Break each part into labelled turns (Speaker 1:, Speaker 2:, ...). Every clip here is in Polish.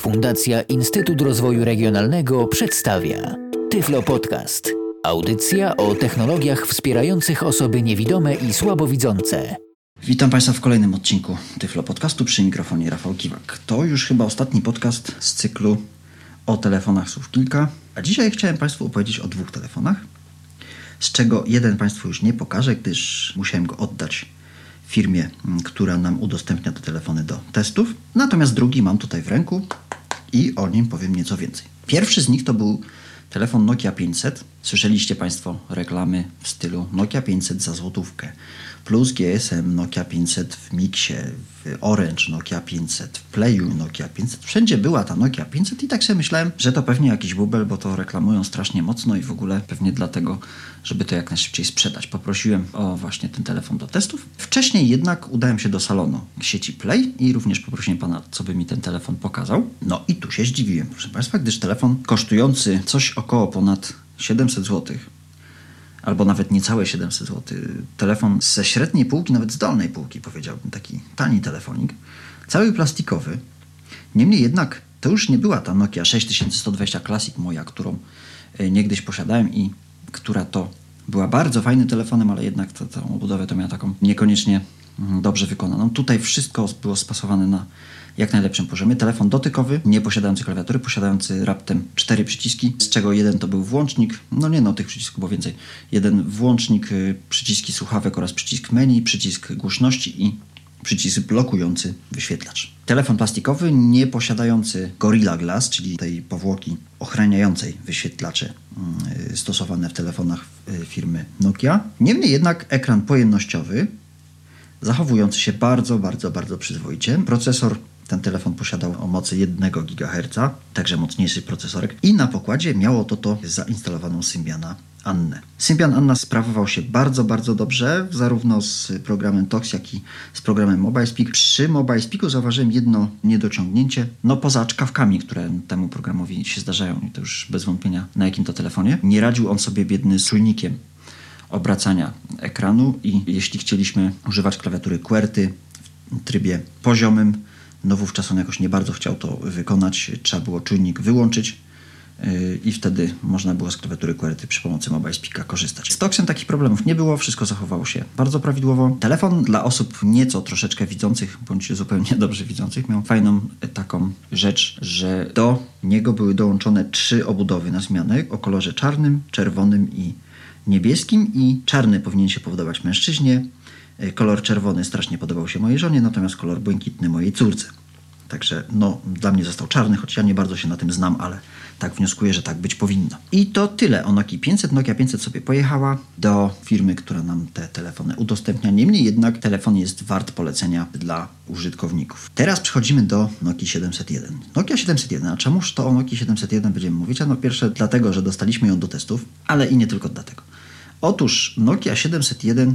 Speaker 1: Fundacja Instytut Rozwoju Regionalnego przedstawia Tyflo Podcast. Audycja o technologiach wspierających osoby niewidome i słabowidzące.
Speaker 2: Witam Państwa w kolejnym odcinku Tyflo Podcastu przy mikrofonie Rafał Kiwak. To już chyba ostatni podcast z cyklu o telefonach słów kilka, a dzisiaj chciałem Państwu opowiedzieć o dwóch telefonach, z czego jeden Państwu już nie pokażę, gdyż musiałem go oddać firmie, która nam udostępnia te telefony do testów. Natomiast drugi mam tutaj w ręku i o nim powiem nieco więcej. Pierwszy z nich to był telefon Nokia 500. Słyszeliście Państwo reklamy w stylu Nokia 500 za złotówkę plus GSM Nokia 500 w Mixie, w Orange Nokia 500, w Playu Nokia 500. Wszędzie była ta Nokia 500 i tak sobie myślałem, że to pewnie jakiś bubel, bo to reklamują strasznie mocno i w ogóle pewnie dlatego, żeby to jak najszybciej sprzedać. Poprosiłem o właśnie ten telefon do testów. Wcześniej jednak udałem się do salonu sieci Play i również poprosiłem pana, co by mi ten telefon pokazał. No i tu się zdziwiłem, proszę państwa, gdyż telefon kosztujący coś około ponad 700 złotych albo nawet niecałe 700 zł. Telefon ze średniej półki, nawet z dolnej półki, powiedziałbym, taki tani telefonik, cały plastikowy. Niemniej jednak to już nie była ta Nokia 6120 Classic moja, którą e, niegdyś posiadałem i która to była bardzo fajnym telefonem, ale jednak tą obudowę to miała taką niekoniecznie mm, dobrze wykonaną. Tutaj wszystko było spasowane na jak najlepszym poziomie. Telefon dotykowy, nie posiadający klawiatury, posiadający raptem cztery przyciski, z czego jeden to był włącznik, no nie no, tych przycisków było więcej. Jeden włącznik, y, przyciski słuchawek oraz przycisk menu, przycisk głośności i przycisk blokujący wyświetlacz. Telefon plastikowy nie posiadający Gorilla Glass, czyli tej powłoki ochraniającej wyświetlacze y, stosowane w telefonach y, firmy Nokia. Niemniej jednak ekran pojemnościowy, zachowujący się bardzo, bardzo, bardzo przyzwoicie. Procesor ten telefon posiadał o mocy 1 GHz, także mocniejszy procesorek i na pokładzie miało to to zainstalowaną Symbiana Annę. Symbian Anna sprawował się bardzo, bardzo dobrze, zarówno z programem TOX, jak i z programem MobileSpeak. Przy MobileSpeaku zauważyłem jedno niedociągnięcie, no poza czkawkami, które temu programowi się zdarzają i to już bez wątpienia na jakim to telefonie. Nie radził on sobie biedny z czujnikiem obracania ekranu i jeśli chcieliśmy używać klawiatury QWERTY w trybie poziomym, no wówczas on jakoś nie bardzo chciał to wykonać. Trzeba było czujnik wyłączyć yy, i wtedy można było z klawiatury QWERTY przy pomocy Mobile Speaka korzystać. Z Toxem takich problemów nie było, wszystko zachowało się bardzo prawidłowo. Telefon dla osób nieco troszeczkę widzących, bądź zupełnie dobrze widzących, miał fajną taką rzecz, że do niego były dołączone trzy obudowy na zmianę o kolorze czarnym, czerwonym i niebieskim i czarny powinien się podobać mężczyźnie, E, kolor czerwony strasznie podobał się mojej żonie, natomiast kolor błękitny mojej córce. Także no, dla mnie został czarny, choć ja nie bardzo się na tym znam, ale tak wnioskuję, że tak być powinno. I to tyle o Nokia 500. Nokia 500 sobie pojechała do firmy, która nam te telefony udostępnia. Niemniej jednak telefon jest wart polecenia dla użytkowników. Teraz przechodzimy do Nokia 701. Nokia 701, a czemuż to o Nokia 701 będziemy mówić? A no pierwsze dlatego, że dostaliśmy ją do testów, ale i nie tylko dlatego. Otóż Nokia 701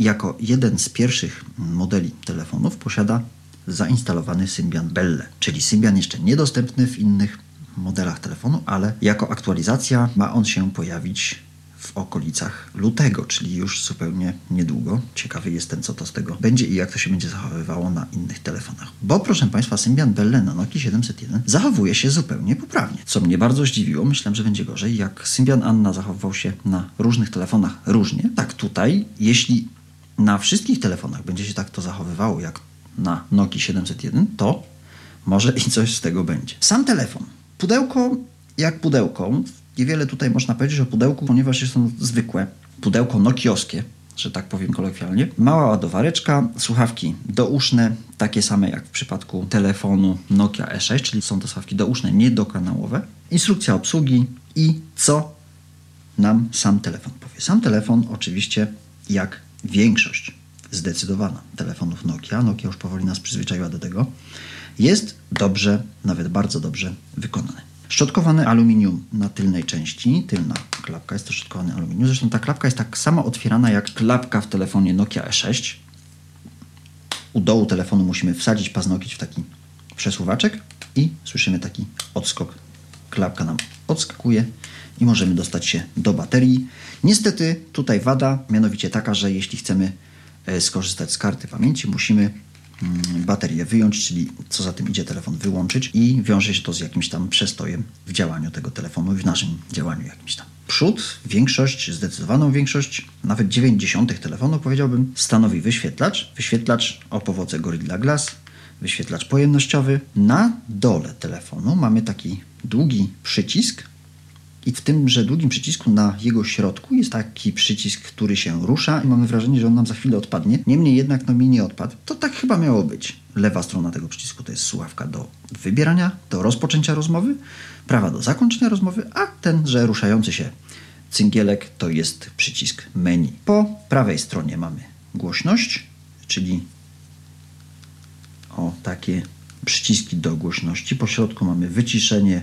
Speaker 2: jako jeden z pierwszych modeli telefonów posiada zainstalowany Symbian Belle, czyli Symbian jeszcze niedostępny w innych modelach telefonu, ale jako aktualizacja ma on się pojawić w okolicach lutego, czyli już zupełnie niedługo. Ciekawy jestem, co to z tego będzie i jak to się będzie zachowywało na innych telefonach. Bo proszę Państwa, Symbian Belle na Nokia 701 zachowuje się zupełnie poprawnie, co mnie bardzo zdziwiło. Myślałem, że będzie gorzej. Jak Symbian Anna zachowywał się na różnych telefonach różnie, tak tutaj, jeśli na wszystkich telefonach będzie się tak to zachowywało jak na Nokia 701, to może i coś z tego będzie. Sam telefon. Pudełko jak pudełko. Niewiele tutaj można powiedzieć o pudełku, ponieważ jest ono zwykłe. Pudełko nokioskie, że tak powiem kolokwialnie. Mała ładowareczka, słuchawki douszne, takie same jak w przypadku telefonu Nokia E6, czyli są to słuchawki douszne, niedokanałowe. Instrukcja obsługi i co nam sam telefon powie. Sam telefon oczywiście jak większość zdecydowana telefonów Nokia, Nokia już powoli nas przyzwyczaiła do tego, jest dobrze, nawet bardzo dobrze wykonane. Szczotkowane aluminium na tylnej części, tylna klapka jest to szczotkowane aluminium. Zresztą ta klapka jest tak samo otwierana jak klapka w telefonie Nokia E6. U dołu telefonu musimy wsadzić paznokieć w taki przesuwaczek i słyszymy taki odskok. Klapka nam odskakuje i możemy dostać się do baterii. Niestety tutaj wada, mianowicie taka, że jeśli chcemy e, skorzystać z karty pamięci, musimy mm, baterię wyjąć, czyli co za tym idzie telefon wyłączyć i wiąże się to z jakimś tam przestojem w działaniu tego telefonu i w naszym działaniu jakimś tam. Przód, większość, zdecydowaną większość, nawet 90 telefonu powiedziałbym, stanowi wyświetlacz. Wyświetlacz o powodze Gorilla Glass, wyświetlacz pojemnościowy. Na dole telefonu mamy taki długi przycisk, i w tymże długim przycisku na jego środku jest taki przycisk, który się rusza i mamy wrażenie, że on nam za chwilę odpadnie. Niemniej jednak no mi nie odpadł. To tak chyba miało być. Lewa strona tego przycisku to jest słuchawka do wybierania, do rozpoczęcia rozmowy, prawa do zakończenia rozmowy, a tenże ruszający się cyngielek to jest przycisk menu. Po prawej stronie mamy głośność, czyli o takie przyciski do głośności. Po środku mamy wyciszenie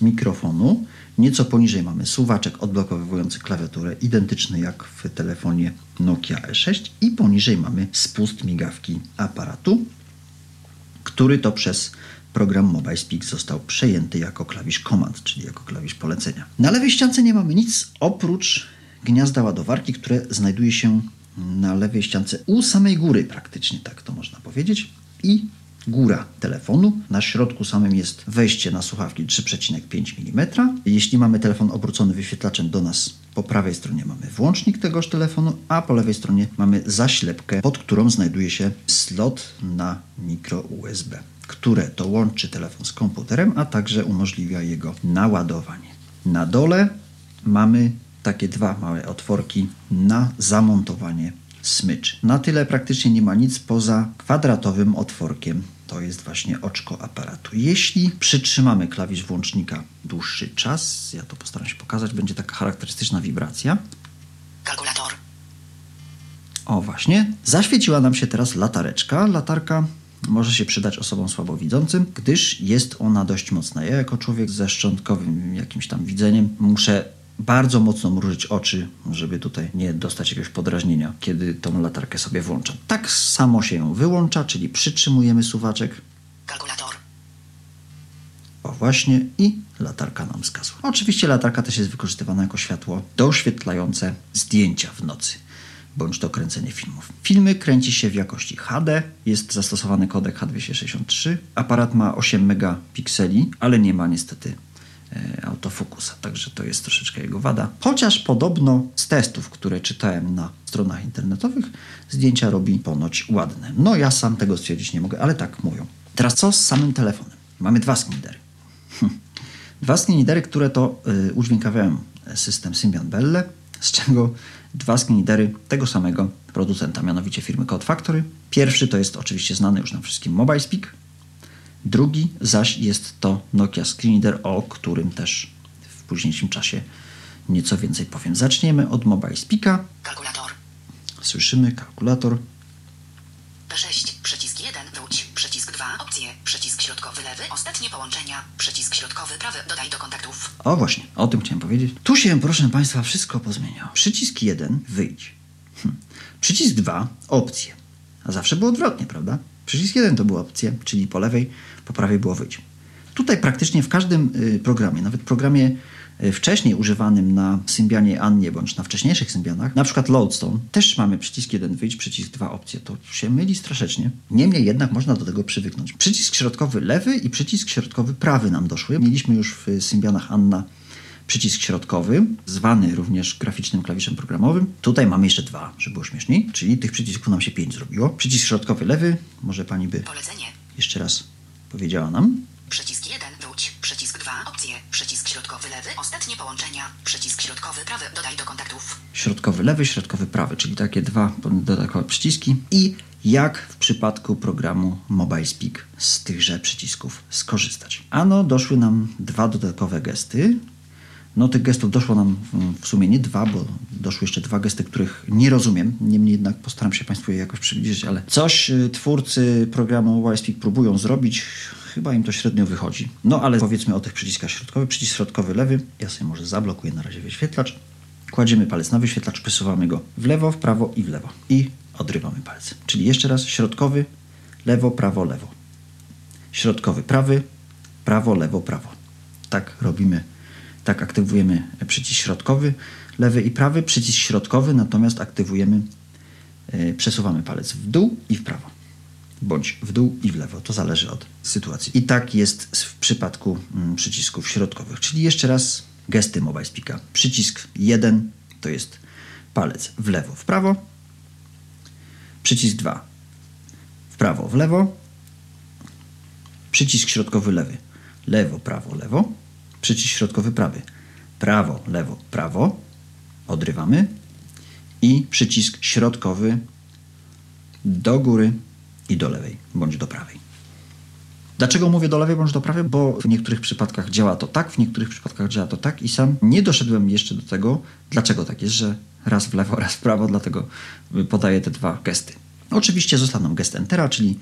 Speaker 2: mikrofonu. Nieco poniżej mamy suwaczek odblokowujący klawiaturę, identyczny jak w telefonie Nokia E6 i poniżej mamy spust migawki aparatu, który to przez program Mobile Speak został przejęty jako klawisz command, czyli jako klawisz polecenia. Na lewej ściance nie mamy nic oprócz gniazda ładowarki, które znajduje się na lewej ściance u samej góry praktycznie, tak to można powiedzieć. I góra telefonu. Na środku samym jest wejście na słuchawki 3,5 mm. Jeśli mamy telefon obrócony wyświetlaczem do nas, po prawej stronie mamy włącznik tegoż telefonu, a po lewej stronie mamy zaślepkę, pod którą znajduje się slot na mikro USB, które to łączy telefon z komputerem, a także umożliwia jego naładowanie. Na dole mamy takie dwa małe otworki na zamontowanie smycz. Na tyle praktycznie nie ma nic poza kwadratowym otworkiem to jest właśnie oczko aparatu. Jeśli przytrzymamy klawisz włącznika dłuższy czas, ja to postaram się pokazać, będzie taka charakterystyczna wibracja.
Speaker 3: Kalkulator.
Speaker 2: O właśnie, zaświeciła nam się teraz latareczka. Latarka może się przydać osobom słabowidzącym, gdyż jest ona dość mocna. Ja jako człowiek ze szczątkowym jakimś tam widzeniem muszę bardzo mocno mrużyć oczy, żeby tutaj nie dostać jakiegoś podrażnienia, kiedy tą latarkę sobie włączam. Tak samo się ją wyłącza, czyli przytrzymujemy suwaczek.
Speaker 3: Kalkulator.
Speaker 2: O właśnie i latarka nam zgasła. Oczywiście latarka też jest wykorzystywana jako światło doświetlające zdjęcia w nocy bądź do kręcenia filmów. Filmy kręci się w jakości HD, jest zastosowany kodek H263. Aparat ma 8 megapikseli, ale nie ma niestety autofokusa, także to jest troszeczkę jego wada. Chociaż podobno z testów, które czytałem na stronach internetowych, zdjęcia robi ponoć ładne. No ja sam tego stwierdzić nie mogę, ale tak mówią. Teraz co z samym telefonem? Mamy dwa skinidery. Hm. Dwa skinidery, które to y, udźwiękawiają system Symbian Belle, z czego dwa skinidery tego samego producenta, mianowicie firmy Code Factory. Pierwszy to jest oczywiście znany już nam wszystkim Mobile Speak, Drugi zaś jest to Nokia Screenreader, o którym też w późniejszym czasie nieco więcej powiem. Zaczniemy od Mobile Speaka.
Speaker 3: Kalkulator.
Speaker 2: Słyszymy kalkulator.
Speaker 3: P6, przycisk 1, wróć, przycisk 2, opcje, przycisk środkowy lewy, ostatnie połączenia, przycisk środkowy prawy, dodaj do kontaktów.
Speaker 2: O właśnie, o tym chciałem powiedzieć. Tu się, proszę Państwa, wszystko pozmieniało. Przycisk 1, wyjdź. Hm. Przycisk 2, opcje. A zawsze było odwrotnie, prawda? Przycisk 1 to była opcja, czyli po lewej, po prawej było wyjść. Tutaj praktycznie w każdym y, programie, nawet programie y, wcześniej używanym na Symbianie Annie bądź na wcześniejszych Symbianach, na przykład Loadstone, też mamy przycisk 1 wyjść, przycisk 2 opcje. To się myli strasznie. Niemniej jednak można do tego przywyknąć. Przycisk środkowy lewy i przycisk środkowy prawy nam doszły. Mieliśmy już w Symbianach Anna przycisk środkowy, zwany również graficznym klawiszem programowym. Tutaj mamy jeszcze dwa, żeby było śmieszniej, czyli tych przycisków nam się pięć zrobiło. Przycisk środkowy lewy, może pani by
Speaker 3: Polecenie.
Speaker 2: jeszcze raz powiedziała nam.
Speaker 3: Przycisk 1, wróć, przycisk 2, opcje, przycisk środkowy lewy, ostatnie połączenia, przycisk środkowy prawy, dodaj do kontaktów.
Speaker 2: Środkowy lewy, środkowy prawy, czyli takie dwa dodatkowe przyciski i jak w przypadku programu Mobile Speak z tychże przycisków skorzystać. Ano, doszły nam dwa dodatkowe gesty. No tych gestów doszło nam mm, w sumie nie dwa, bo doszły jeszcze dwa gesty, których nie rozumiem. Niemniej jednak postaram się Państwu je jakoś przybliżyć, ale coś y, twórcy programu Mobile Speak próbują zrobić. Chyba im to średnio wychodzi. No ale powiedzmy o tych przyciskach środkowych. Przycisk środkowy lewy. Ja sobie może zablokuję na razie wyświetlacz. Kładziemy palec na wyświetlacz, przesuwamy go w lewo, w prawo i w lewo. I odrywamy palec. Czyli jeszcze raz środkowy, lewo, prawo, lewo. Środkowy prawy, prawo, lewo, prawo. Tak robimy tak aktywujemy przycisk środkowy, lewy i prawy, przycisk środkowy, natomiast aktywujemy, yy, przesuwamy palec w dół i w prawo. bądź w dół i w lewo. To zależy od sytuacji. I tak jest w przypadku mm, przycisków środkowych. Czyli jeszcze raz gesty Mobile Speaka. Przycisk 1 to jest palec w lewo, w prawo. Przycisk 2 w prawo, w lewo. Przycisk środkowy lewy. Lewo, prawo, lewo. Przycisk środkowy prawy. Prawo, lewo, prawo. Odrywamy. I przycisk środkowy do góry i do lewej, bądź do prawej. Dlaczego mówię do lewej bądź do prawej? Bo w niektórych przypadkach działa to tak, w niektórych przypadkach działa to tak i sam nie doszedłem jeszcze do tego, dlaczego tak jest, że raz w lewo, raz w prawo, dlatego podaję te dwa gesty. Oczywiście zostaną gest Entera, czyli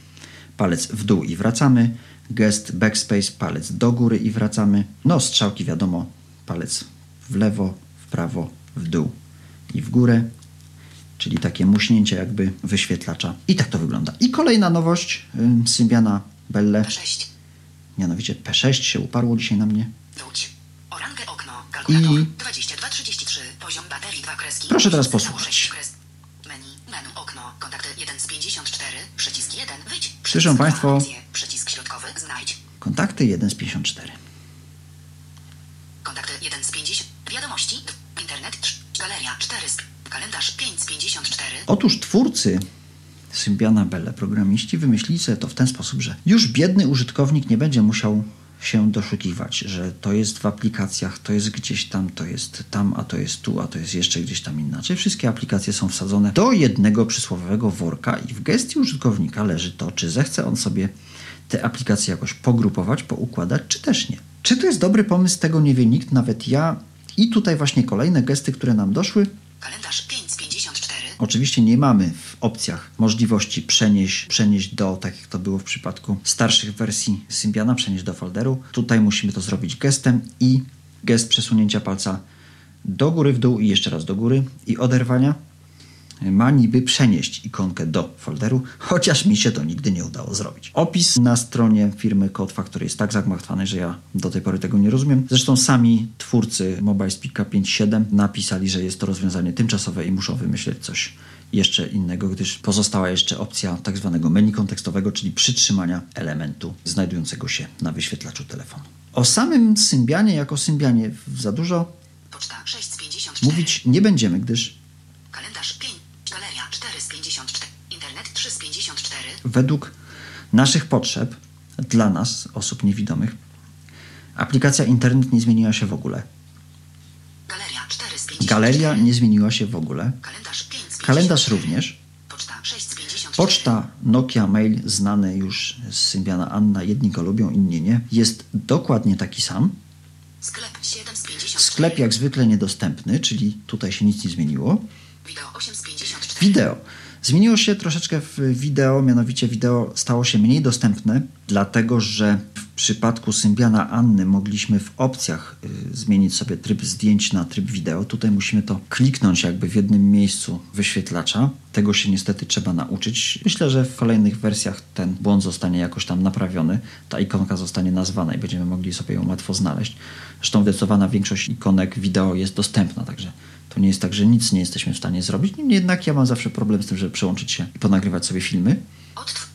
Speaker 2: palec w dół i wracamy, gest Backspace, palec do góry i wracamy, no strzałki wiadomo, palec w lewo, w prawo, w dół i w górę, czyli takie muśnięcie jakby wyświetlacza. I tak to wygląda. I kolejna nowość y, Symbiana Belle,
Speaker 3: P6.
Speaker 2: mianowicie P6 się uparło dzisiaj na mnie.
Speaker 3: Wróć. Orangę okno. Kalkulator.
Speaker 2: I-
Speaker 3: 2233. Poziom baterii. Dwa kreski.
Speaker 2: Proszę teraz posłuchać.
Speaker 3: Menu. Menu. Okno. Kontakty 1 z 54. Przycisk 1. Wyjdź.
Speaker 2: Słyszą państwo?
Speaker 3: Przycisk środkowy. Znajdź.
Speaker 2: Kontakty 1 z 54.
Speaker 3: Kontakty 1 z 50. Wiadomości. Internet. Galeria 4 z. Kalendarz 5 z 54.
Speaker 2: Otóż twórcy Symbiana Belle, programiści, wymyślili sobie to w ten sposób, że już biedny użytkownik nie będzie musiał się doszukiwać, że to jest w aplikacjach, to jest gdzieś tam, to jest tam, a to jest tu, a to jest jeszcze gdzieś tam inaczej. Wszystkie aplikacje są wsadzone do jednego przysłowiowego worka i w gestii użytkownika leży to, czy zechce on sobie te aplikacje jakoś pogrupować, poukładać, czy też nie. Czy to jest dobry pomysł, tego nie wie nikt, nawet ja. I tutaj właśnie kolejne gesty, które nam doszły,
Speaker 3: Kalendarz 5 z 54.
Speaker 2: Oczywiście nie mamy w opcjach możliwości przenieść, przenieść do, tak jak to było w przypadku starszych wersji Symbiana, przenieść do folderu. Tutaj musimy to zrobić gestem i gest przesunięcia palca do góry, w dół i jeszcze raz do góry i oderwania ma niby przenieść ikonkę do folderu, chociaż mi się to nigdy nie udało zrobić. Opis na stronie firmy Code Factory jest tak zagmatwany, że ja do tej pory tego nie rozumiem. Zresztą sami twórcy Mobile Speaka 5.7 napisali, że jest to rozwiązanie tymczasowe i muszą wymyśleć coś jeszcze innego, gdyż pozostała jeszcze opcja tak zwanego menu kontekstowego, czyli przytrzymania elementu znajdującego się na wyświetlaczu telefonu. O samym Symbianie jako Symbianie za dużo
Speaker 3: Poczta 6 z 54.
Speaker 2: mówić nie będziemy, gdyż
Speaker 3: Kalendarz 5.
Speaker 2: według naszych potrzeb, dla nas, osób niewidomych, aplikacja internet nie zmieniła się w ogóle.
Speaker 3: Galeria 4 z 54.
Speaker 2: Galeria nie zmieniła się w ogóle.
Speaker 3: Kalendarz 5 z 54.
Speaker 2: Kalendarz również.
Speaker 3: Poczta 6 z 54.
Speaker 2: Poczta Nokia Mail, znany już z Symbiana Anna, jedni go lubią, inni nie, jest dokładnie taki sam.
Speaker 3: Sklep 7 z 54.
Speaker 2: Sklep jak zwykle niedostępny, czyli tutaj się nic nie zmieniło.
Speaker 3: Wideo 8 z 54.
Speaker 2: Wideo. Zmieniło się troszeczkę w wideo, mianowicie wideo stało się mniej dostępne, dlatego że przypadku Symbiana Anny mogliśmy w opcjach y, zmienić sobie tryb zdjęć na tryb wideo. Tutaj musimy to kliknąć jakby w jednym miejscu wyświetlacza. Tego się niestety trzeba nauczyć. Myślę, że w kolejnych wersjach ten błąd zostanie jakoś tam naprawiony. Ta ikonka zostanie nazwana i będziemy mogli sobie ją łatwo znaleźć. Zresztą zdecydowana większość ikonek wideo jest dostępna, także to nie jest tak, że nic nie jesteśmy w stanie zrobić. Jednak ja mam zawsze problem z tym, żeby przełączyć się i ponagrywać sobie filmy.
Speaker 3: Odtw mus 9 z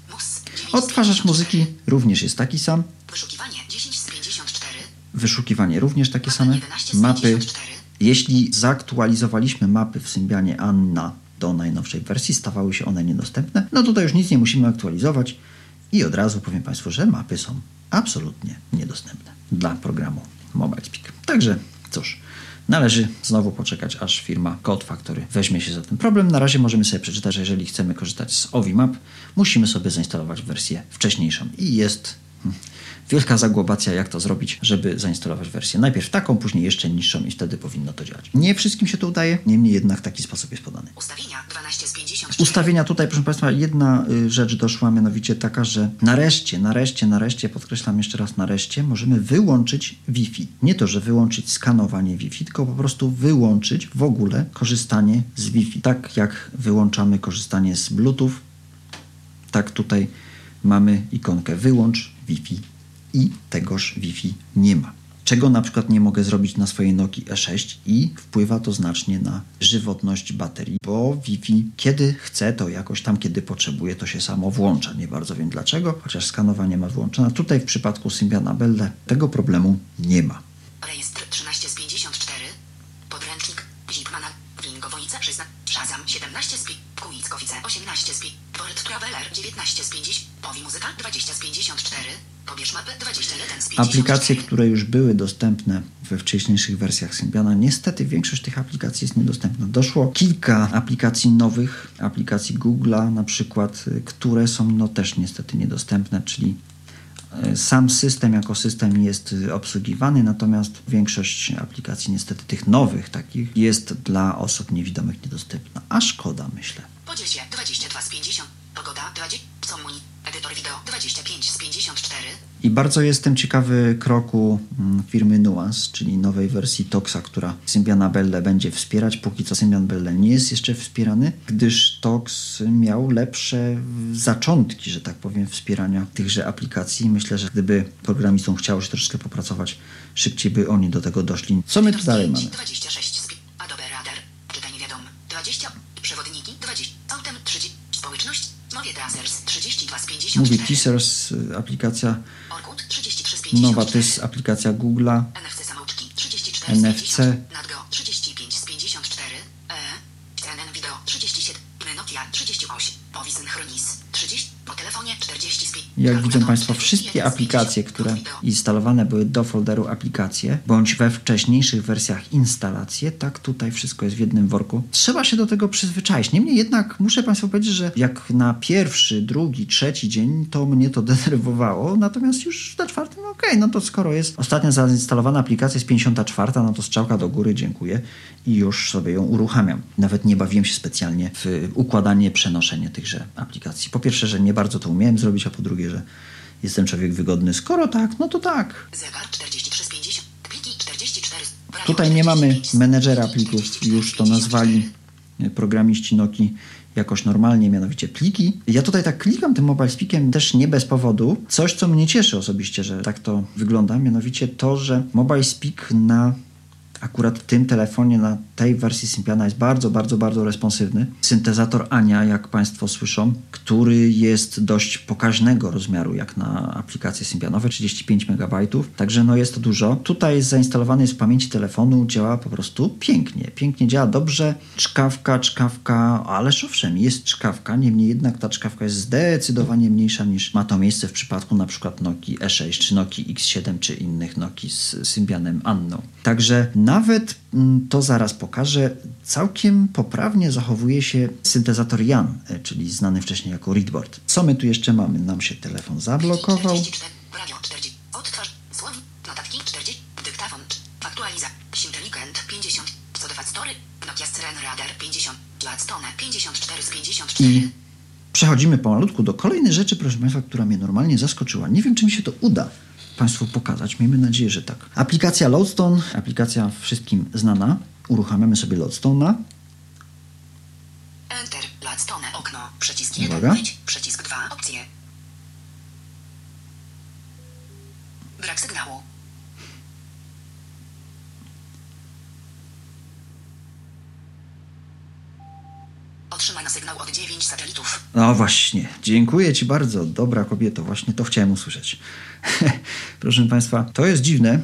Speaker 2: Odtwarzacz
Speaker 3: 54.
Speaker 2: muzyki również jest taki sam.
Speaker 3: Wyszukiwanie 10 z 54.
Speaker 2: Wyszukiwanie również takie same.
Speaker 3: 11 z
Speaker 2: Mapy.
Speaker 3: 54.
Speaker 2: Jeśli zaktualizowaliśmy mapy w Symbianie Anna do najnowszej wersji, stawały się one niedostępne, no tutaj już nic nie musimy aktualizować i od razu powiem Państwu, że mapy są absolutnie niedostępne dla programu Mobile Speak. Także cóż, należy znowu poczekać, aż firma Code Factory weźmie się za ten problem. Na razie możemy sobie przeczytać, że jeżeli chcemy korzystać z Ovi Map, musimy sobie zainstalować wersję wcześniejszą i jest hmm, wielka zagłobacja, jak to zrobić, żeby zainstalować wersję. Najpierw taką, później jeszcze niższą i wtedy powinno to działać. Nie wszystkim się to udaje, niemniej jednak taki sposób jest podany.
Speaker 3: Ustawienia 12 z 54.
Speaker 2: Ustawienia tutaj, proszę Państwa, jedna y, rzecz doszła, mianowicie taka, że nareszcie, nareszcie, nareszcie, podkreślam jeszcze raz, nareszcie, możemy wyłączyć Wi-Fi. Nie to, że wyłączyć skanowanie Wi-Fi, tylko po prostu wyłączyć w ogóle korzystanie z Wi-Fi. Tak jak wyłączamy korzystanie z Bluetooth, tak tutaj mamy ikonkę wyłącz Wi-Fi i tegoż Wi-Fi nie ma. czego na przykład nie mogę zrobić na swojej Nokii E6 i wpływa to znacznie na żywotność baterii, bo Wi-Fi kiedy chce, to jakoś tam, kiedy potrzebuje, to się samo włącza. Nie bardzo wiem dlaczego, chociaż skanowanie ma włączone. Tutaj w przypadku Symbiana Belle tego problemu nie ma.
Speaker 3: Rejestr 13 z 54. Podręcznik Zipmana. Wingowoice 16. Shazam 17 z 5. Kuickowice 18 z 5. Port Traveler 19 z 50. Powi Muzyka 20 z 54. Pobierz mapy 21 z 54.
Speaker 2: Aplikacje, które już były dostępne we wcześniejszych wersjach Symbiana, niestety większość tych aplikacji jest niedostępna. Doszło kilka aplikacji nowych, aplikacji Google'a na przykład, y, które są no też niestety niedostępne, czyli y, sam system jako system jest y, obsługiwany, natomiast większość aplikacji niestety tych nowych takich jest dla osób niewidomych niedostępna. A szkoda, myślę.
Speaker 3: Podziel się 22 z 50. Pogoda 20. Comuni. Edytor wideo 25 z 54.
Speaker 2: I bardzo jestem ciekawy kroku mm, firmy Nuance, czyli nowej wersji Toxa, która Symbiana Belle będzie wspierać. Póki co Symbian Belle nie jest jeszcze wspierany, gdyż Tox miał lepsze zaczątki, że tak powiem, wspierania tychże aplikacji. Myślę, że gdyby programistom chciało się troszkę popracować, szybciej by oni do tego doszli. Co my tu dalej mamy?
Speaker 3: 26 z pi- Adobe Radar. Czytanie wiadom. 20. Społeczność. Mowie Tracers 32 z 54.
Speaker 2: Mówię Teasers, y, aplikacja
Speaker 3: Orkut 33 z 54.
Speaker 2: nowa, to jest aplikacja Google'a.
Speaker 3: NFC samouczki 34 z
Speaker 2: NFC.
Speaker 3: 50. Nadgo 35 z 54. E. CNN Video 37. Nokia 38. Powi Synchroniz
Speaker 2: Jak widzą Państwo, wszystkie aplikacje, które instalowane były do folderu aplikacje, bądź we wcześniejszych wersjach instalacje, tak tutaj wszystko jest w jednym worku. Trzeba się do tego przyzwyczaić. Niemniej jednak muszę Państwu powiedzieć, że jak na pierwszy, drugi, trzeci dzień, to mnie to denerwowało, natomiast już na czwartym, okej, no to skoro jest ostatnia zainstalowana aplikacja jest 54, no to strzałka do góry, dziękuję i już sobie ją uruchamiam. Nawet nie bawiłem się specjalnie w układanie, przenoszenie tychże aplikacji. Po pierwsze, że nie bardzo to umiałem zrobić, a po drugie, że jestem człowiek wygodny. Skoro tak, no to tak.
Speaker 3: Zegar 43 z 50. Pliki 44. z- radio
Speaker 2: Tutaj nie mamy
Speaker 3: 45 z-
Speaker 2: menedżera plików,
Speaker 3: 44
Speaker 2: już to
Speaker 3: 54.
Speaker 2: nazwali programiści Noki jakoś normalnie, mianowicie pliki. Ja tutaj tak klikam tym mobile speakiem też nie bez powodu. Coś, co mnie cieszy osobiście, że tak to wygląda, mianowicie to, że mobile speak na akurat tym telefonie, na tej wersji Symbiana jest bardzo, bardzo, bardzo responsywny. Syntezator Ania, jak Państwo słyszą, który jest dość pokaźnego rozmiaru, jak na aplikacje Symbianowe, 35 MB, także no jest to dużo. Tutaj zainstalowany jest w pamięci telefonu, działa po prostu pięknie. Pięknie działa dobrze. Czkawka, czkawka, ależ owszem, jest czkawka, niemniej jednak ta czkawka jest zdecydowanie mniejsza niż ma to miejsce w przypadku na przykład Nokii E6, czy Nokii X7, czy innych Nokii z Symbianem Anną. Także nawet mm, to zaraz pokażę, całkiem poprawnie zachowuje się syntezator Jan, e, czyli znany wcześniej jako readboard. Co my tu jeszcze mamy? Nam się telefon zablokował.
Speaker 3: 44, radio 40, odtwarz, słowi, notatki 40, dyktafon, aktualiza, Sinteligent 50, Codefat Story, Nokia Screen Radar 50, Gladstone 54 z 54.
Speaker 2: I przechodzimy pomalutku do kolejnej rzeczy, proszę Państwa, która mnie normalnie zaskoczyła. Nie wiem, czy mi się to uda Państwu pokazać. Miejmy nadzieję, że tak. Aplikacja Lodestone, aplikacja wszystkim znana. Uruchamiamy sobie Lodestone'a.
Speaker 3: Enter, Gladstone, okno, przycisk
Speaker 2: Uwaga.
Speaker 3: 1, wyjdź, przycisk 2, opcje. Brak sygnału. Otrzymano sygnał od 9 satelitów.
Speaker 2: No właśnie, dziękuję Ci bardzo, dobra kobieto, właśnie to chciałem usłyszeć. Proszę Państwa, to jest dziwne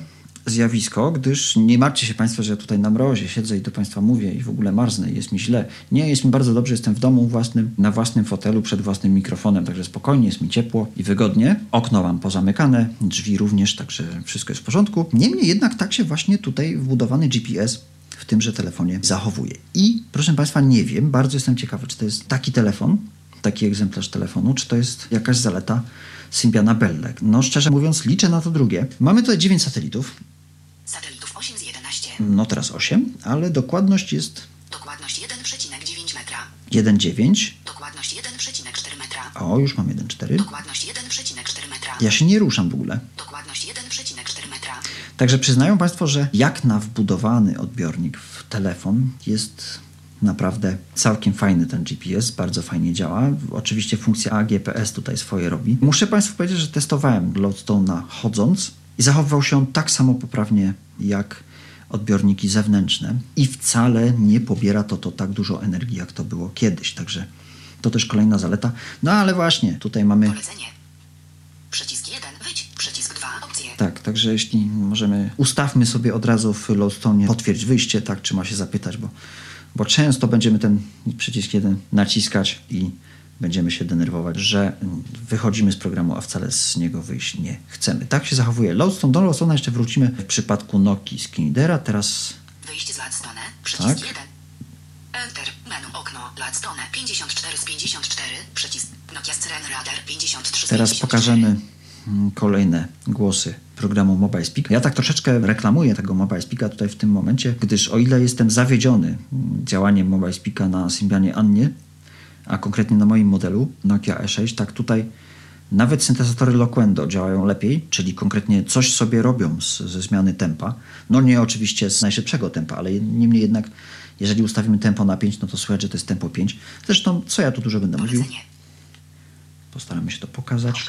Speaker 2: zjawisko, gdyż nie martwcie się Państwo, że ja tutaj na mrozie siedzę i do Państwa mówię i w ogóle marznę i jest mi źle. Nie, jest mi bardzo dobrze, jestem w domu własnym, na własnym fotelu, przed własnym mikrofonem, także spokojnie, jest mi ciepło i wygodnie. Okno mam pozamykane, drzwi również, także wszystko jest w porządku. Niemniej jednak tak się właśnie tutaj wbudowany GPS w tymże telefonie zachowuje. I proszę Państwa, nie wiem, bardzo jestem ciekawy, czy to jest taki telefon, taki egzemplarz telefonu, czy to jest jakaś zaleta Symbiana Belle. No szczerze mówiąc, liczę na to drugie. Mamy tutaj 9 satelitów,
Speaker 3: Satelitów 8 z 11.
Speaker 2: no teraz 8, ale dokładność jest
Speaker 3: Dokładność 1,9 metra.
Speaker 2: 1,9.
Speaker 3: Dokładność 1,4 metra.
Speaker 2: O, już mam 1,4.
Speaker 3: Dokładność 1,4 metra.
Speaker 2: Ja się nie ruszam w ogóle.
Speaker 3: Dokładność 1,4 metra.
Speaker 2: Także przyznają Państwo, że jak na wbudowany odbiornik w telefon jest naprawdę całkiem fajny ten GPS, bardzo fajnie działa. Oczywiście funkcja AGPS tutaj swoje robi. Muszę Państwu powiedzieć, że testowałem Lodestone'a chodząc i zachowywał się on tak samo poprawnie jak odbiorniki zewnętrzne i wcale nie pobiera to, to tak dużo energii, jak to było kiedyś. Także to też kolejna zaleta. No ale właśnie, tutaj mamy
Speaker 3: Polecenie. Przycisk 1. Wyjdź. Przycisk 2. Opcje.
Speaker 2: Tak, także jeśli możemy, ustawmy sobie od razu w Lowstone potwierdź wyjście, tak, czy ma się zapytać, bo, bo często będziemy ten przycisk jeden naciskać i będziemy się denerwować, że wychodzimy z programu, a wcale z niego wyjść nie chcemy. Tak się zachowuje Lowstone. Do Lowstone'a jeszcze wrócimy w przypadku Nokii Skinnera. Teraz
Speaker 3: Wyjść z Ladstone. Przycisk
Speaker 2: Tak.
Speaker 3: 1. Enter. Menu okno. Ladstone. 54 z 54. Przycisk. Nokia Screen Radar. 53 z
Speaker 2: Teraz
Speaker 3: 54.
Speaker 2: pokażemy mm, kolejne głosy programu Mobile Speak. Ja tak troszeczkę reklamuję tego Mobile Speaka tutaj w tym momencie, gdyż o ile jestem zawiedziony mm, działaniem Mobile Speaka na Symbianie Annie, a konkretnie na moim modelu Nokia E6, tak tutaj nawet syntezatory Loquendo działają lepiej, czyli konkretnie coś sobie robią z, ze zmiany tempa. No nie oczywiście z najszybszego tempa, ale niemniej jednak jeżeli ustawimy tempo na 5, no to słychać, że to jest tempo 5. Zresztą co ja tu dużo będę mówił? Postaramy się to pokazać.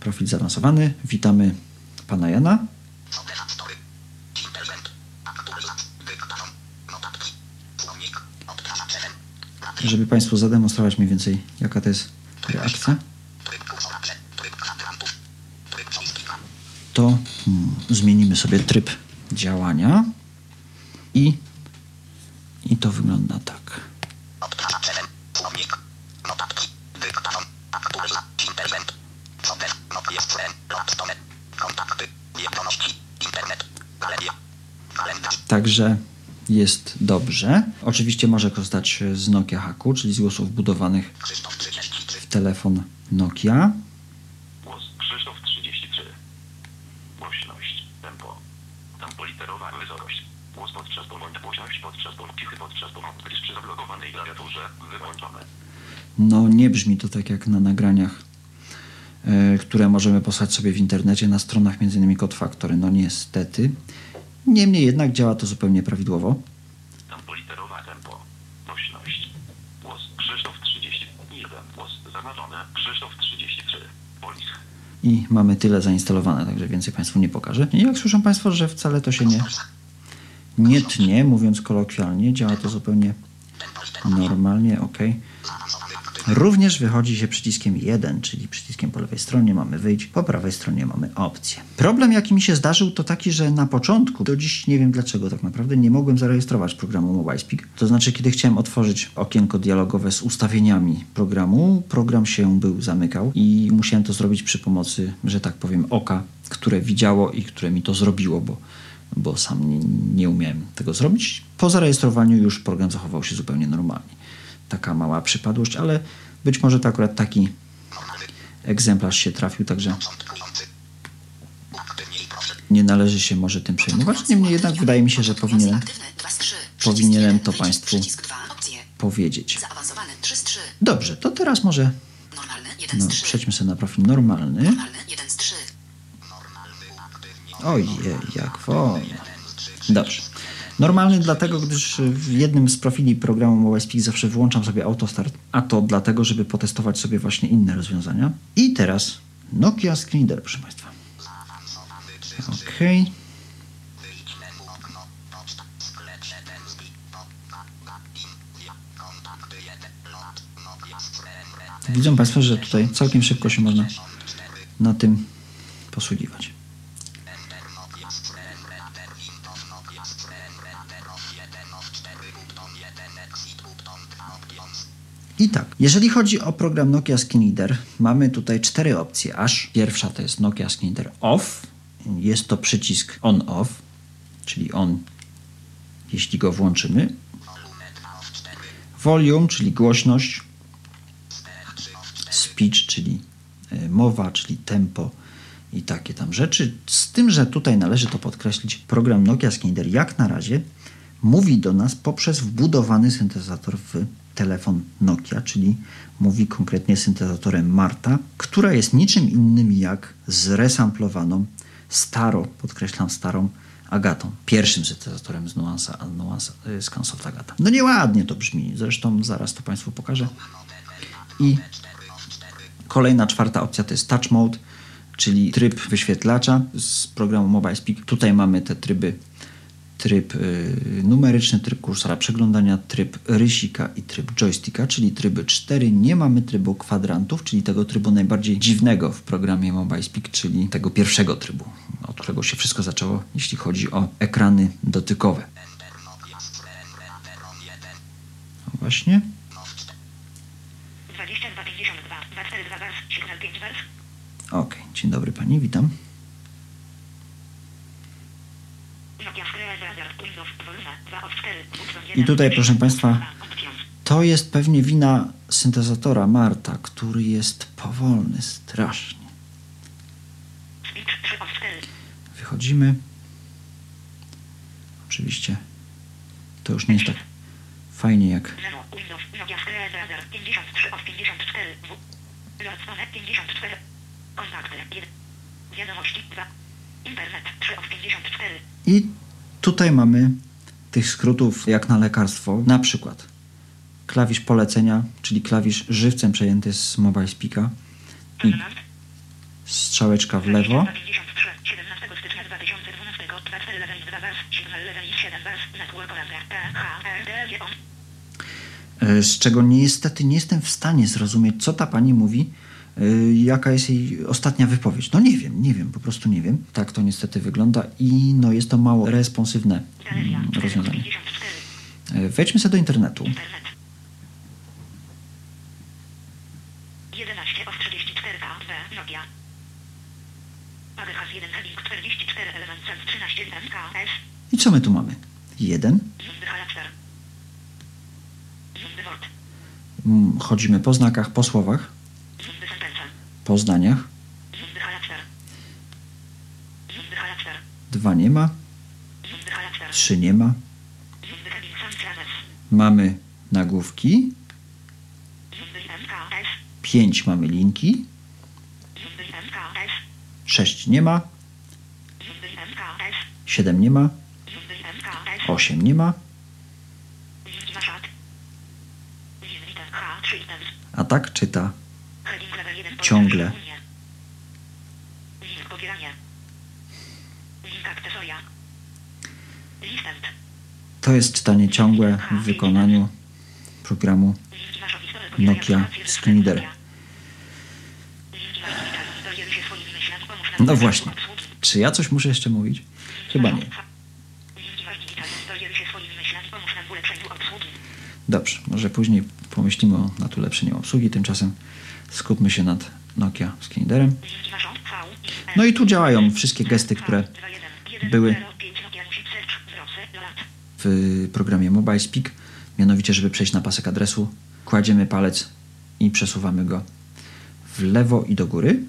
Speaker 2: Profil zaawansowany. Witamy pana Jana. Żeby Państwu zademonstrować mniej więcej, jaka to jest reakcja, to hmm, zmienimy sobie tryb działania i, i to wygląda tak. Także jest dobrze. Oczywiście może korzystać z Nokia Haku, czyli z głosów wbudowanych w telefon Nokia.
Speaker 4: Głos Krzysztof 33. Głośność. Tempo. Tempo literowa wysokość. Głos podczas pomąd. Głośność podczas pomąd. Cichy podczas pomąd. Gdyż przy zablokowanej klawiaturze wyłączone.
Speaker 2: No nie brzmi to tak jak na nagraniach, e, które możemy posłać sobie w internecie na stronach m.in. Code Factory. No niestety. Niemniej jednak działa to zupełnie prawidłowo.
Speaker 4: Tempo. Głośność. Głos Krzysztof 31. Głos. Krzysztof 33. Polis.
Speaker 2: I mamy tyle zainstalowane, także więcej Państwu nie pokażę. I jak słyszą Państwo, że wcale to się nie, nie tnie, mówiąc kolokwialnie, działa to zupełnie normalnie, ok. Również wychodzi się przyciskiem 1, czyli przyciskiem po lewej stronie mamy wyjść, po prawej stronie mamy opcję. Problem, jaki mi się zdarzył, to taki, że na początku, do dziś nie wiem dlaczego tak naprawdę, nie mogłem zarejestrować programu MobileSpeak. To znaczy, kiedy chciałem otworzyć okienko dialogowe z ustawieniami programu, program się był zamykał i musiałem to zrobić przy pomocy, że tak powiem, oka, które widziało i które mi to zrobiło, bo bo sam nie, nie umiałem tego zrobić. Po zarejestrowaniu już program zachował się zupełnie normalnie. Taka mała przypadłość, ale być może to akurat taki egzemplarz się trafił, także nie należy się może tym przejmować. Niemniej jednak wydaje mi się, że powinienem
Speaker 3: Aktywny 2 z 3. Przycisk
Speaker 2: powinienem
Speaker 3: 1.
Speaker 2: to państwu
Speaker 3: Przycisk 2. Opcje.
Speaker 2: powiedzieć.
Speaker 3: Zaawansowany 3 z 3.
Speaker 2: Dobrze, to teraz może
Speaker 3: Normalny 1
Speaker 2: no,
Speaker 3: z 3.
Speaker 2: przejdźmy sobie na profil normalny.
Speaker 3: Normalny 1 z 3.
Speaker 2: Ojej, jak wolno. Dobrze. Normalny dlatego, gdyż w jednym z profili programu MobileSpeak zawsze wyłączam sobie autostart, a to dlatego, żeby potestować sobie właśnie inne rozwiązania. I teraz Nokia Screen Reader, proszę Państwa. Ok. Widzą Państwo, że tutaj całkiem szybko się można na tym posługiwać. I tak, jeżeli chodzi o program Nokia Skin Reader, mamy tutaj cztery opcje. Aż pierwsza to jest Nokia Skin Reader Off. Jest to przycisk On-Off, czyli on, jeśli go włączymy. Volume, czyli głośność. Speech, czyli y, mowa, czyli tempo i takie tam rzeczy. Z tym, że tutaj należy to podkreślić, program Nokia Skinner jak na razie mówi do nas poprzez wbudowany syntezator w telefon Nokia, czyli mówi konkretnie syntezatorem Marta, która jest niczym innym jak zresamplowaną staro, podkreślam starą Agatą. Pierwszym syntezatorem z nuansa, nuansa y, z Consult Agata. No nieładnie to brzmi, zresztą zaraz to Państwu pokażę. I Kolejna czwarta opcja to jest Touch Mode, czyli tryb wyświetlacza z programu Mobile Speak. Tutaj mamy te tryby tryb y, numeryczny, tryb kursora przeglądania, tryb rysika i tryb joysticka, czyli tryby 4. Nie mamy trybu kwadrantów, czyli tego trybu najbardziej dziwnego w programie Mobile Speak, czyli tego pierwszego trybu, od którego się wszystko zaczęło, jeśli chodzi o ekrany dotykowe. No właśnie.
Speaker 5: 22 52 242 wers, sygnal 5 wers.
Speaker 2: Ok, dzień dobry pani, witam. I tutaj, proszę Państwa, to jest pewnie wina syntezatora Marta, który jest powolny strasznie. Wychodzimy. Oczywiście to już nie jest tak fajnie jak. I tutaj mamy tych skrótów jak na lekarstwo, na przykład klawisz polecenia, czyli klawisz żywcem przejęty z Mobile Speaka i strzałeczka w lewo. E, z czego niestety nie jestem w stanie zrozumieć, co ta pani mówi, jaka jest jej ostatnia wypowiedź. No nie wiem, nie wiem, po prostu nie wiem. Tak to niestety wygląda i no jest to mało responsywne mm,
Speaker 5: 4 of
Speaker 2: rozwiązanie.
Speaker 5: 54.
Speaker 2: E, Wejdźmy sobie do internetu.
Speaker 5: Internet. 11 of 34 K, W, Nokia. AGH 1 Heading 44 Element Sense 13 M, K, S.
Speaker 2: I co my tu mamy? Jeden. Mm, Chodzimy po znakach, po słowach po zdaniach. Dwa nie ma. Trzy nie ma. Mamy nagłówki. Pięć mamy linki. Sześć nie ma. Siedem nie ma. Osiem nie ma. A tak czyta ciągle. To jest czytanie ciągłe w wykonaniu programu Nokia
Speaker 5: Skinner.
Speaker 2: No właśnie. Czy ja coś muszę jeszcze mówić? Chyba nie. Dobrze, może później pomyślimy o nad ulepszeniu obsługi. Tymczasem skupmy się nad Nokia Skinnerem. No i tu działają wszystkie gesty, które były w programie Mobile Speak. Mianowicie, żeby przejść na pasek adresu, kładziemy palec i przesuwamy go w lewo i do góry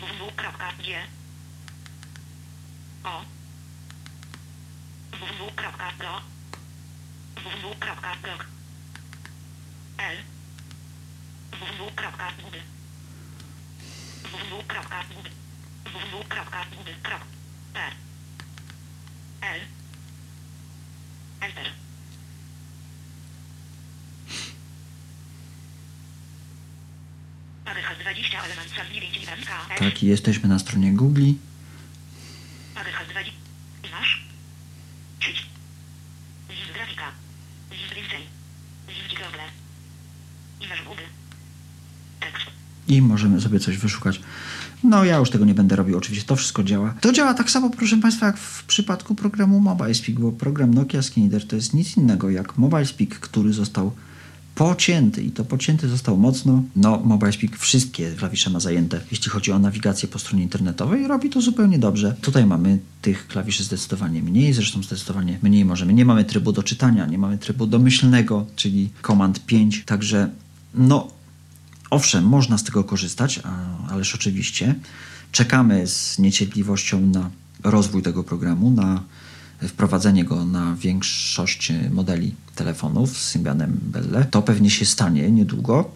Speaker 5: www.g o. www.go www.gog l. www.google www.google www.google.pl Enter
Speaker 2: Tak, jesteśmy na stronie Google.
Speaker 5: AGH 20. I
Speaker 2: możemy sobie coś wyszukać. No ja już tego nie będę robił, oczywiście to wszystko działa. To działa tak samo, proszę Państwa, jak w przypadku programu Mobile Speak, bo program Nokia Skinner to jest nic innego jak Mobile Speak, który został pocięty i to pocięty został mocno. No, Mobile Speak wszystkie klawisze ma zajęte, jeśli chodzi o nawigację po stronie internetowej, robi to zupełnie dobrze. Tutaj mamy tych klawiszy zdecydowanie mniej, zresztą zdecydowanie mniej możemy. Nie mamy trybu do czytania, nie mamy trybu domyślnego, czyli Command 5, także no Owszem, można z tego korzystać, a- ależ oczywiście czekamy z niecierpliwością na rozwój tego programu, na wprowadzenie go na większość modeli telefonów z Symbianem Belle. To pewnie się stanie niedługo.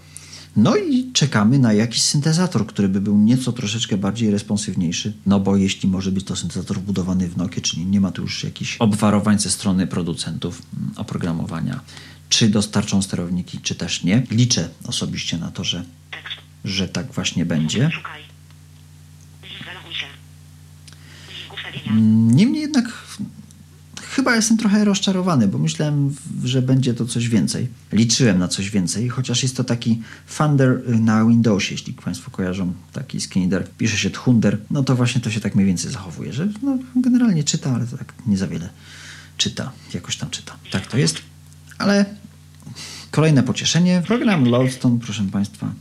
Speaker 2: No i czekamy na jakiś syntezator, który by był nieco troszeczkę bardziej responsywniejszy. No bo jeśli może być to syntezator wbudowany w Nokia, czyli nie ma tu już jakichś obwarowań ze strony producentów mm, oprogramowania, czy dostarczą sterowniki, czy też nie. Liczę osobiście na to, że, że tak właśnie będzie. Mm, Niemniej jednak chyba jestem trochę rozczarowany, bo myślałem, że będzie to coś więcej. Liczyłem na coś więcej, chociaż jest to taki Thunder na Windowsie, jeśli Państwo kojarzą taki Skinder. Pisze się Thunder, no to właśnie to się tak mniej więcej zachowuje, że no, generalnie czyta, ale to tak nie za wiele czyta, jakoś tam czyta. Tak to jest, ale kolejne pocieszenie. Program Loadstone, proszę Państwa,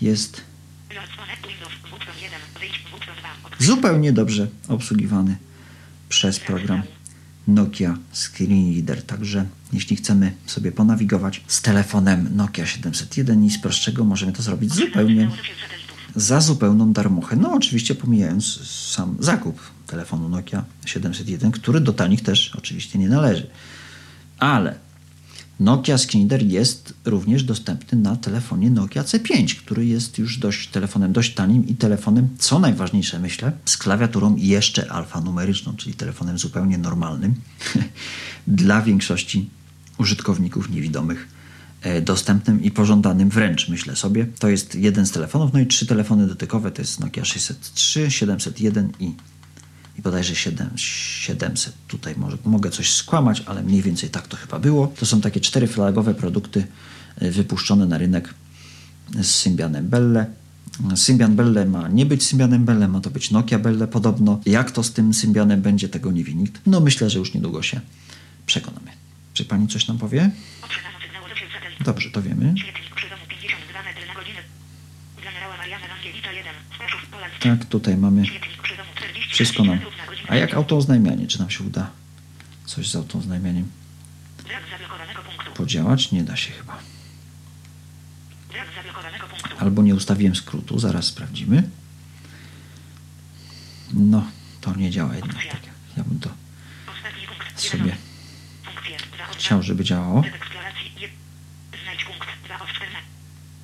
Speaker 2: jest
Speaker 5: Loadstone Windows. Button 1. Wyjdź. Button 2. Od...
Speaker 2: zupełnie dobrze obsługiwany przez program Nokia Screen Reader. Także jeśli chcemy sobie ponawigować z telefonem Nokia 701 nic prostszego, możemy to zrobić zupełnie za zupełną darmochę. No oczywiście pomijając sam zakup telefonu Nokia 701, który do tanich też oczywiście nie należy. Ale Nokia Screener jest również dostępny na telefonie Nokia C5, który jest już dość telefonem dość tanim i telefonem, co najważniejsze myślę, z klawiaturą jeszcze alfanumeryczną, czyli telefonem zupełnie normalnym dla większości użytkowników niewidomych e, dostępnym i pożądanym wręcz, myślę sobie. To jest jeden z telefonów, no i trzy telefony dotykowe, to jest Nokia 603, 701 i, i bodajże 7, 700. Tutaj może mogę coś skłamać, ale mniej więcej tak to chyba było. To są takie cztery flagowe produkty e, wypuszczone na rynek z Symbianem Belle. Symbian Belle ma nie być Symbianem Belle, ma to być Nokia Belle podobno. Jak to z tym Symbianem będzie, tego nie wie nikt. No myślę, że już niedługo się przekonamy. Czy pani coś nam powie? Dobrze, to wiemy.
Speaker 5: Świetlik krzyżowy 52 metry na godzinę. Generała Mariana Langiewicza 1. Staszów Poland.
Speaker 2: Tak, tutaj mamy
Speaker 5: Świetlik krzyżowy 46
Speaker 2: wszystko nam. A jak autooznajmianie? Czy nam się uda coś z autooznajmianiem podziałać? Nie da się chyba. Albo nie ustawiłem skrótu, zaraz sprawdzimy. No, to nie działa jednak tak. Ja bym to sobie chciał, żeby działało.
Speaker 5: Tryb eksploracji. Je... Znajdź punkt. 2 od 14.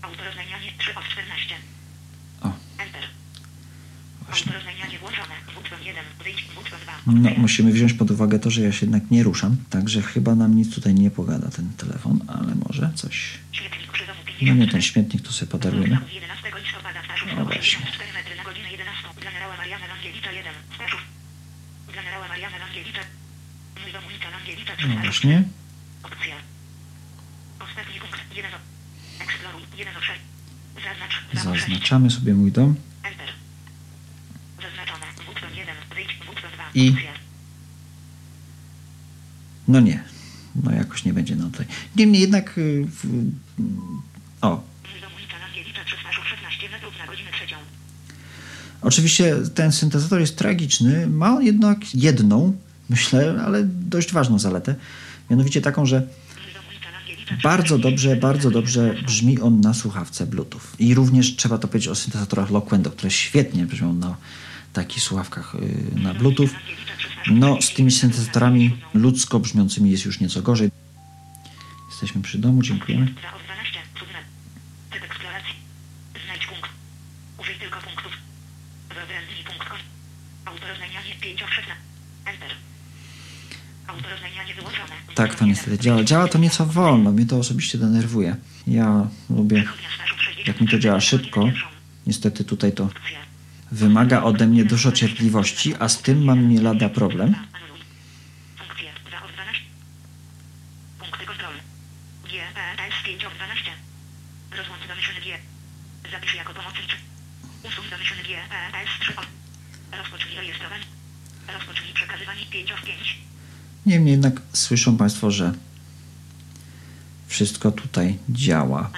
Speaker 5: Autoroznajmianie 3 od 14.
Speaker 2: O,
Speaker 5: Enter.
Speaker 2: właśnie.
Speaker 5: Autoroznajmianie włączone. Button 1. Wyjdź. Button 2.
Speaker 2: No, musimy wziąć pod uwagę to, że ja się jednak nie ruszam, także chyba nam nic tutaj nie pogada ten telefon, ale może coś. No
Speaker 5: 54.
Speaker 2: nie, ten śmietnik to sobie podarujemy.
Speaker 5: 11 listopada Staszów
Speaker 2: No właśnie.
Speaker 5: 184 metry na godzinę 11. Generała
Speaker 2: I-. No nie. No jakoś nie będzie nam tutaj. Niemniej jednak. y, w, o,
Speaker 5: Mój domunika Langiewicza 3. Staszów 16 metrów na godzinę trzecią.
Speaker 2: Oczywiście ten syntezator jest tragiczny. Ma on jednak jedną, myślę, ale dość ważną zaletę. Mianowicie taką, że bardzo dobrze, bardzo dobrze brzmi on na słuchawce Bluetooth. I również trzeba to powiedzieć o syntezatorach Loquendo, które świetnie brzmią na takich słuchawkach y, na Bluetooth. No, z tymi syntezatorami ludzko brzmiącymi jest już nieco gorzej. Jesteśmy przy domu, dziękujemy.
Speaker 5: 2 od 12. Cudne. Typ eksploracji. Znajdź punkt. Użyj tylko punktów. Wyodrębnij punkt. koń- Autoroznajmianie 5 od 16. Enter. Autoroznajmianie wyłączone.
Speaker 2: Tak to niestety działa. Działa to nieco wolno, mnie to osobiście denerwuje. Ja lubię, jak mi to działa szybko. Niestety tutaj to. Wymaga ode mnie dużo cierpliwości, a z tym mam nie lada problem.
Speaker 5: Anuluj. Funkcje 2 od 12. Punkty kontrolne. GPS 5 od 12. Rozłącz domyślny G. Zapisz jako pomocniczy. Usuń domyślny GPS 3 od. Rozpocznij rejestrowanie. Rozpocznij przekazywanie 5 od 5.
Speaker 2: Niemniej jednak słyszą Państwo, że wszystko tutaj działa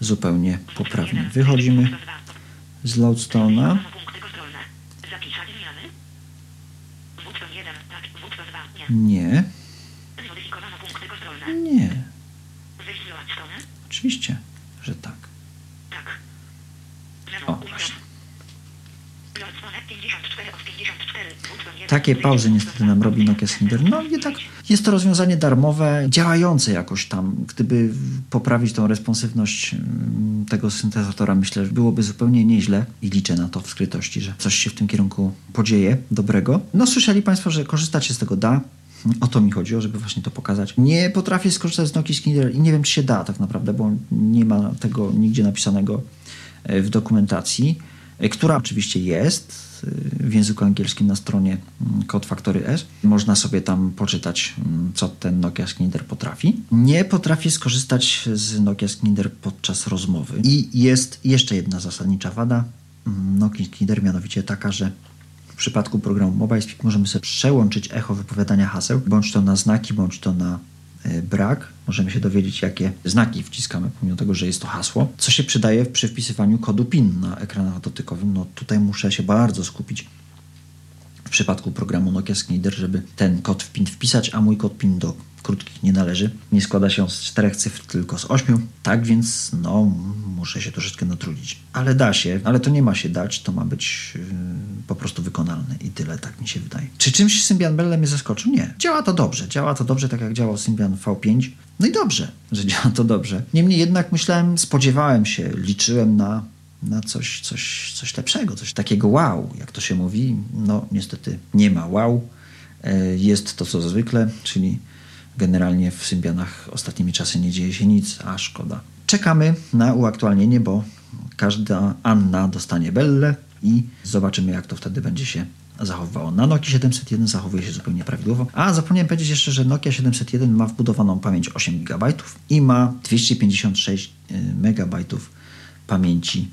Speaker 2: zupełnie poprawnie. Wychodzimy z
Speaker 5: 1, tak. Button 2, nie.
Speaker 2: Nie, nie, oczywiście, że tak.
Speaker 5: Tak.
Speaker 2: O, właśnie.
Speaker 5: Loadstone 54 od 54. Button 1.
Speaker 2: Takie pauzy niestety nam robi Nokia Slider. No jednak Jest to rozwiązanie darmowe, działające jakoś tam. Gdyby poprawić tą responsywność mm, tego syntezatora, myślę, że byłoby zupełnie nieźle i liczę na to w skrytości, że coś się w tym kierunku podzieje dobrego. No słyszeli Państwo, że korzystać się z tego da. O to mi chodziło, żeby właśnie to pokazać. Nie potrafię skorzystać z Nokia Skinner i nie wiem, czy się da tak naprawdę, bo nie ma tego nigdzie napisanego e, w dokumentacji, która oczywiście jest e, w języku angielskim na stronie mm, Code Factory S. Można sobie tam poczytać, mm, co ten Nokia Skinner potrafi. Nie potrafię skorzystać z Nokia Skinner podczas rozmowy. I jest jeszcze jedna zasadnicza wada mm, Nokia Skinner, mianowicie taka, że w przypadku programu MobileSpeak możemy sobie przełączyć echo wypowiadania haseł, bądź to na znaki, bądź to na y, brak. Możemy się dowiedzieć, jakie znaki wciskamy, pomimo tego, że jest to hasło, co się przydaje przy wpisywaniu kodu PIN na ekranach dotykowym. No tutaj muszę się bardzo skupić w przypadku programu Nokia Snider, żeby ten kod w PIN wpisać, a mój kod PIN do krótkich nie należy. Nie składa się z czterech cyfr, tylko z ośmiu. Tak więc, no, muszę się troszeczkę natrudzić. Ale da się, ale to nie ma się dać, to ma być yy, po prostu wykonalne i tyle, tak mi się wydaje. Czy czymś Symbian Belle mnie zaskoczył? Nie. Działa to dobrze. Działa to dobrze, tak jak działał Symbian V5. No i dobrze, że działa to dobrze. Niemniej jednak myślałem, spodziewałem się, liczyłem na na coś, coś, coś lepszego, coś takiego wow, jak to się mówi. No niestety nie ma wow. E, jest to co zwykle, czyli generalnie w Symbianach ostatnimi czasy nie dzieje się nic, a szkoda. Czekamy na uaktualnienie, bo każda Anna dostanie Belle i zobaczymy, jak to wtedy będzie się zachowywało. Na Nokia 701 zachowuje się zupełnie prawidłowo. A zapomniałem powiedzieć jeszcze, że Nokia 701 ma wbudowaną pamięć 8 GB i ma 256 MB pamięci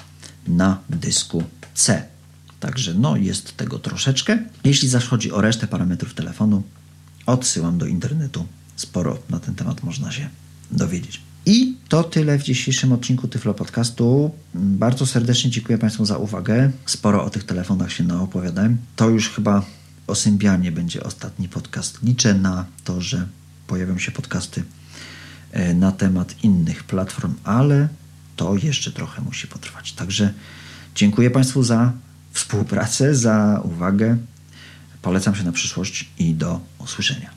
Speaker 2: na dysku C. Także no jest tego troszeczkę. Jeśli zaś chodzi o resztę parametrów telefonu, odsyłam do internetu. Sporo na ten temat można się dowiedzieć. I to tyle w dzisiejszym odcinku Tyflo Podcastu. Bardzo serdecznie dziękuję Państwu za uwagę. Sporo o tych telefonach się naopowiadałem. To już chyba o Symbianie będzie ostatni podcast. Liczę na to, że pojawią się podcasty e, na temat innych platform, ale to jeszcze trochę musi potrwać. Także dziękuję Państwu za współpracę, za uwagę. Polecam się na przyszłość i do usłyszenia.